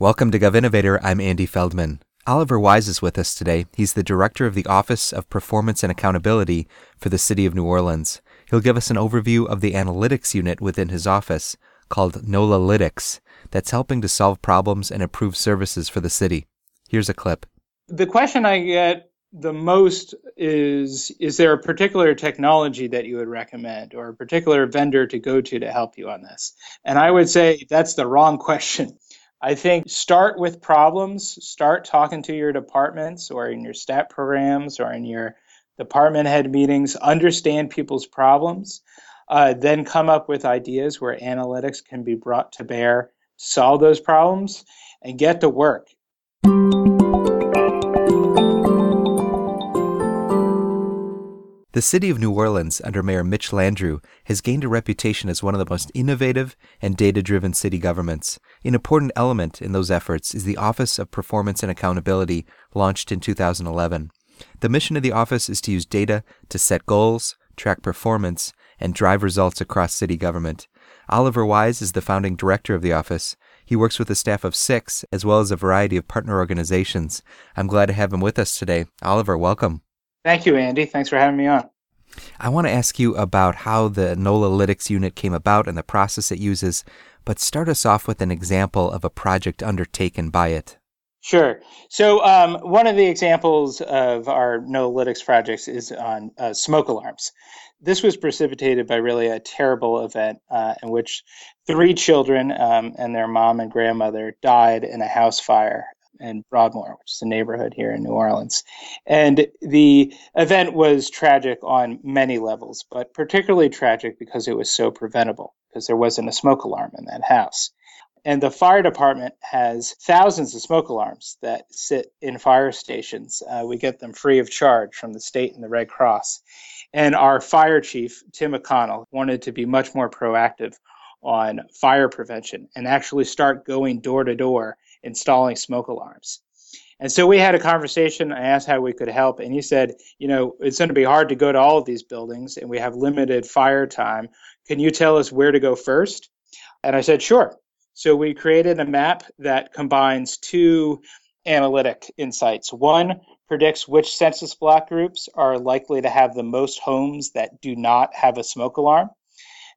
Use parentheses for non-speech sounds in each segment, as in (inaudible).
Welcome to GovInnovator. I'm Andy Feldman. Oliver Wise is with us today. He's the director of the Office of Performance and Accountability for the City of New Orleans. He'll give us an overview of the analytics unit within his office called NOLAlytics that's helping to solve problems and improve services for the city. Here's a clip. The question I get the most is Is there a particular technology that you would recommend or a particular vendor to go to to help you on this? And I would say that's the wrong (laughs) question. I think start with problems, start talking to your departments or in your stat programs or in your department head meetings, understand people's problems, uh, then come up with ideas where analytics can be brought to bear solve those problems and get to work. The city of New Orleans, under Mayor Mitch Landrieu, has gained a reputation as one of the most innovative and data driven city governments. An important element in those efforts is the Office of Performance and Accountability, launched in 2011. The mission of the office is to use data to set goals, track performance, and drive results across city government. Oliver Wise is the founding director of the office. He works with a staff of six, as well as a variety of partner organizations. I'm glad to have him with us today. Oliver, welcome. Thank you, Andy. Thanks for having me on. I want to ask you about how the NOLAlytics unit came about and the process it uses, but start us off with an example of a project undertaken by it. Sure. So, um, one of the examples of our NOLAlytics projects is on uh, smoke alarms. This was precipitated by really a terrible event uh, in which three children um, and their mom and grandmother died in a house fire in Broadmoor, which is a neighborhood here in New Orleans. And the event was tragic on many levels, but particularly tragic because it was so preventable, because there wasn't a smoke alarm in that house. And the fire department has thousands of smoke alarms that sit in fire stations. Uh, we get them free of charge from the state and the Red Cross. And our fire chief, Tim McConnell, wanted to be much more proactive on fire prevention and actually start going door to door installing smoke alarms. And so we had a conversation. I asked how we could help, and he said, You know, it's going to be hard to go to all of these buildings, and we have limited fire time. Can you tell us where to go first? And I said, Sure. So we created a map that combines two analytic insights. One predicts which census block groups are likely to have the most homes that do not have a smoke alarm.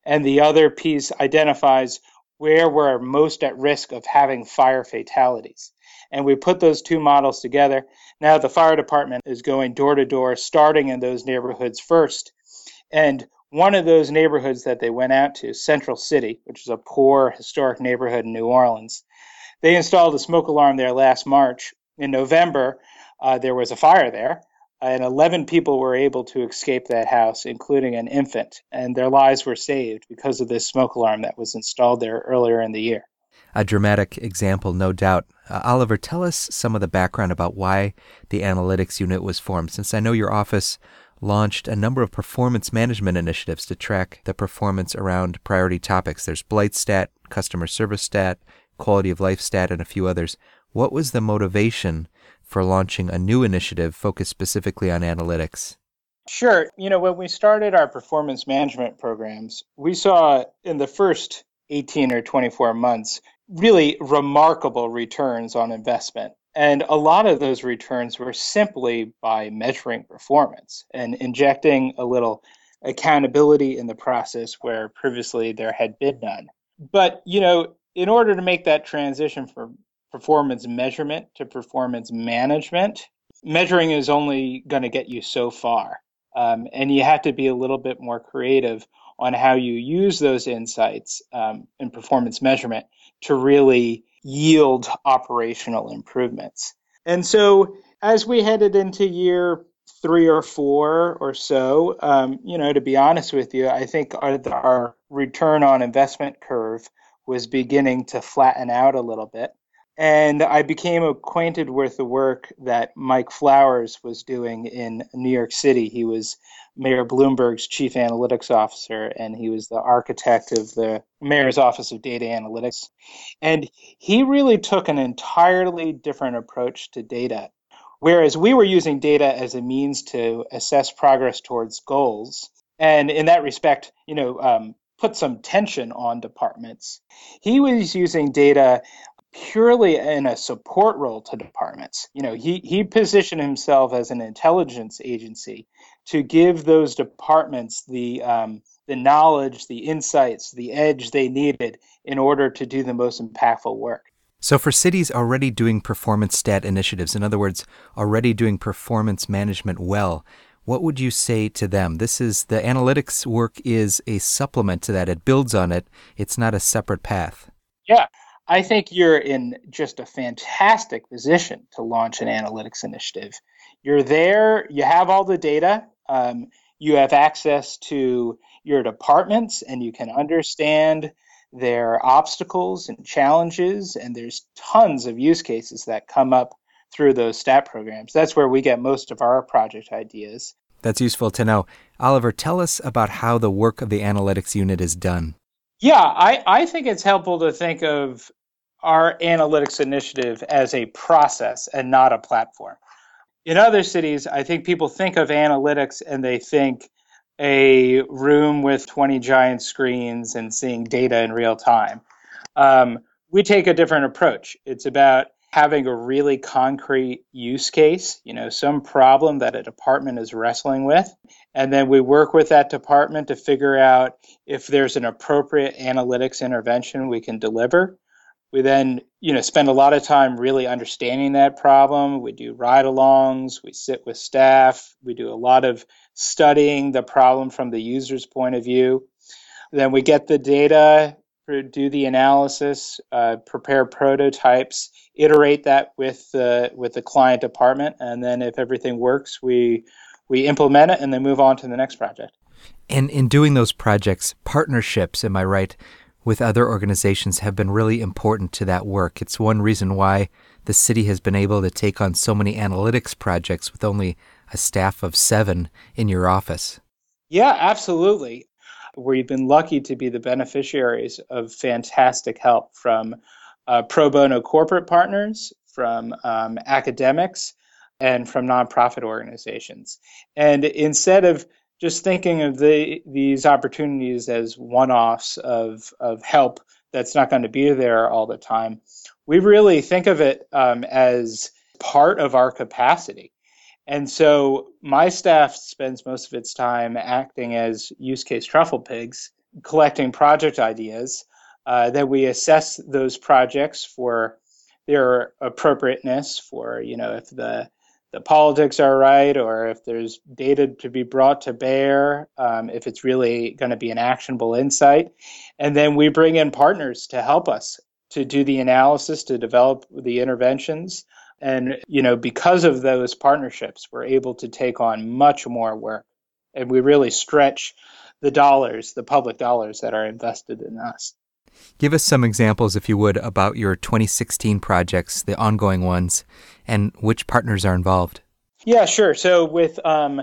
And the other piece identifies where we're most at risk of having fire fatalities. And we put those two models together. Now the fire department is going door to door, starting in those neighborhoods first. And one of those neighborhoods that they went out to, Central City, which is a poor historic neighborhood in New Orleans, they installed a smoke alarm there last March. In November, uh, there was a fire there, and 11 people were able to escape that house, including an infant, and their lives were saved because of this smoke alarm that was installed there earlier in the year. A dramatic example, no doubt. Uh, Oliver, tell us some of the background about why the analytics unit was formed, since I know your office launched a number of performance management initiatives to track the performance around priority topics. There's Blight Stat, Customer Service Stat, Quality of Life Stat, and a few others. What was the motivation for launching a new initiative focused specifically on analytics? Sure. You know, when we started our performance management programs, we saw in the first 18 or 24 months really remarkable returns on investment. And a lot of those returns were simply by measuring performance and injecting a little accountability in the process where previously there had been none. But, you know, in order to make that transition from performance measurement to performance management, measuring is only going to get you so far. Um, and you have to be a little bit more creative on how you use those insights um, in performance measurement to really yield operational improvements. And so, as we headed into year three or four or so, um, you know, to be honest with you, I think our, our return on investment curve was beginning to flatten out a little bit and I became acquainted with the work that Mike Flowers was doing in New York City. He was Mayor Bloomberg's chief analytics officer, and he was the architect of the mayor's office of data analytics. And he really took an entirely different approach to data. Whereas we were using data as a means to assess progress towards goals, and in that respect, you know, um, put some tension on departments. He was using data purely in a support role to departments. You know, he, he positioned himself as an intelligence agency to give those departments the um, the knowledge, the insights, the edge they needed in order to do the most impactful work. So, for cities already doing performance stat initiatives, in other words, already doing performance management well, what would you say to them? This is the analytics work is a supplement to that. It builds on it. It's not a separate path. Yeah. I think you're in just a fantastic position to launch an analytics initiative. You're there, you have all the data, um, you have access to your departments, and you can understand their obstacles and challenges, and there's tons of use cases that come up through those stat programs. That's where we get most of our project ideas. That's useful to know. Oliver, tell us about how the work of the analytics unit is done. Yeah, I, I think it's helpful to think of our analytics initiative as a process and not a platform. In other cities, I think people think of analytics and they think a room with 20 giant screens and seeing data in real time. Um, we take a different approach. It's about having a really concrete use case, you know, some problem that a department is wrestling with. And then we work with that department to figure out if there's an appropriate analytics intervention we can deliver. We then, you know, spend a lot of time really understanding that problem. We do ride-alongs, we sit with staff, we do a lot of studying the problem from the user's point of view. Then we get the data, do the analysis, uh, prepare prototypes, iterate that with the with the client department, and then if everything works, we we implement it and then move on to the next project. And in doing those projects, partnerships, am I right? With other organizations have been really important to that work. It's one reason why the city has been able to take on so many analytics projects with only a staff of seven in your office. Yeah, absolutely. We've been lucky to be the beneficiaries of fantastic help from uh, pro bono corporate partners, from um, academics, and from nonprofit organizations. And instead of just thinking of the these opportunities as one-offs of of help that's not going to be there all the time. We really think of it um, as part of our capacity. And so my staff spends most of its time acting as use case truffle pigs, collecting project ideas. Uh, that we assess those projects for their appropriateness, for you know if the the politics are right or if there's data to be brought to bear, um, if it's really going to be an actionable insight. And then we bring in partners to help us to do the analysis, to develop the interventions. And, you know, because of those partnerships, we're able to take on much more work. And we really stretch the dollars, the public dollars that are invested in us. Give us some examples, if you would, about your 2016 projects, the ongoing ones, and which partners are involved. Yeah, sure. So with um,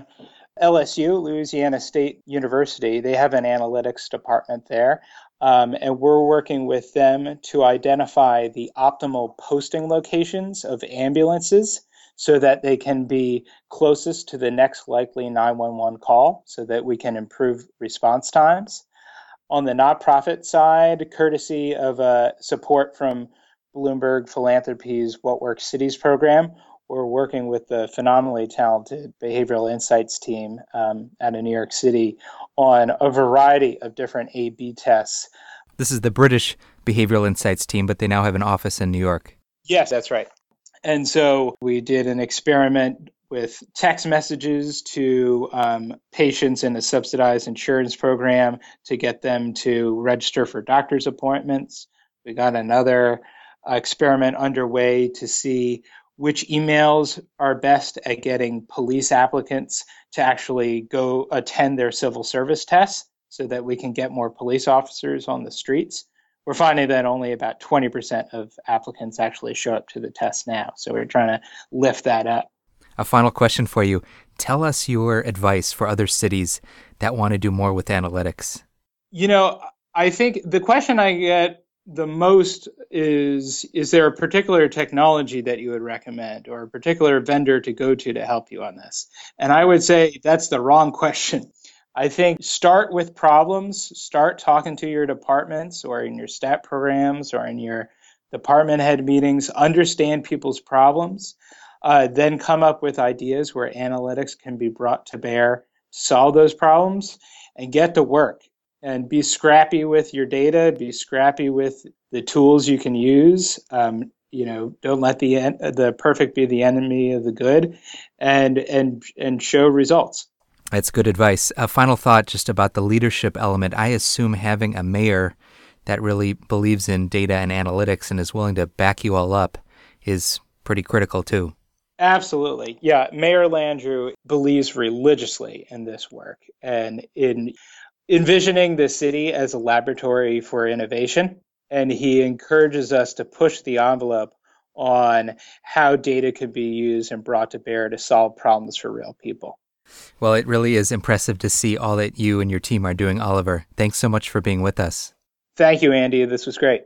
LSU, Louisiana State University, they have an analytics department there. Um, and we're working with them to identify the optimal posting locations of ambulances so that they can be closest to the next likely 911 call so that we can improve response times. On the nonprofit side, courtesy of uh, support from Bloomberg Philanthropies What Works Cities program, we're working with the phenomenally talented behavioral insights team um, out of New York City on a variety of different A B tests. This is the British behavioral insights team, but they now have an office in New York. Yes, that's right. And so we did an experiment with text messages to um, patients in a subsidized insurance program to get them to register for doctor's appointments. We got another experiment underway to see which emails are best at getting police applicants to actually go attend their civil service tests so that we can get more police officers on the streets. We're finding that only about 20% of applicants actually show up to the test now. So we're trying to lift that up. A final question for you. Tell us your advice for other cities that want to do more with analytics. You know, I think the question I get the most is is there a particular technology that you would recommend or a particular vendor to go to to help you on this? And I would say that's the wrong (laughs) question. I think start with problems, start talking to your departments or in your stat programs or in your department head meetings, understand people's problems, uh, then come up with ideas where analytics can be brought to bear, solve those problems, and get to work. And be scrappy with your data, be scrappy with the tools you can use. Um, you know, don't let the the perfect be the enemy of the good, and and and show results. That's good advice. A final thought just about the leadership element. I assume having a mayor that really believes in data and analytics and is willing to back you all up is pretty critical too. Absolutely. Yeah. Mayor Landrieu believes religiously in this work and in envisioning the city as a laboratory for innovation. And he encourages us to push the envelope on how data could be used and brought to bear to solve problems for real people. Well, it really is impressive to see all that you and your team are doing, Oliver. Thanks so much for being with us. Thank you, Andy. This was great.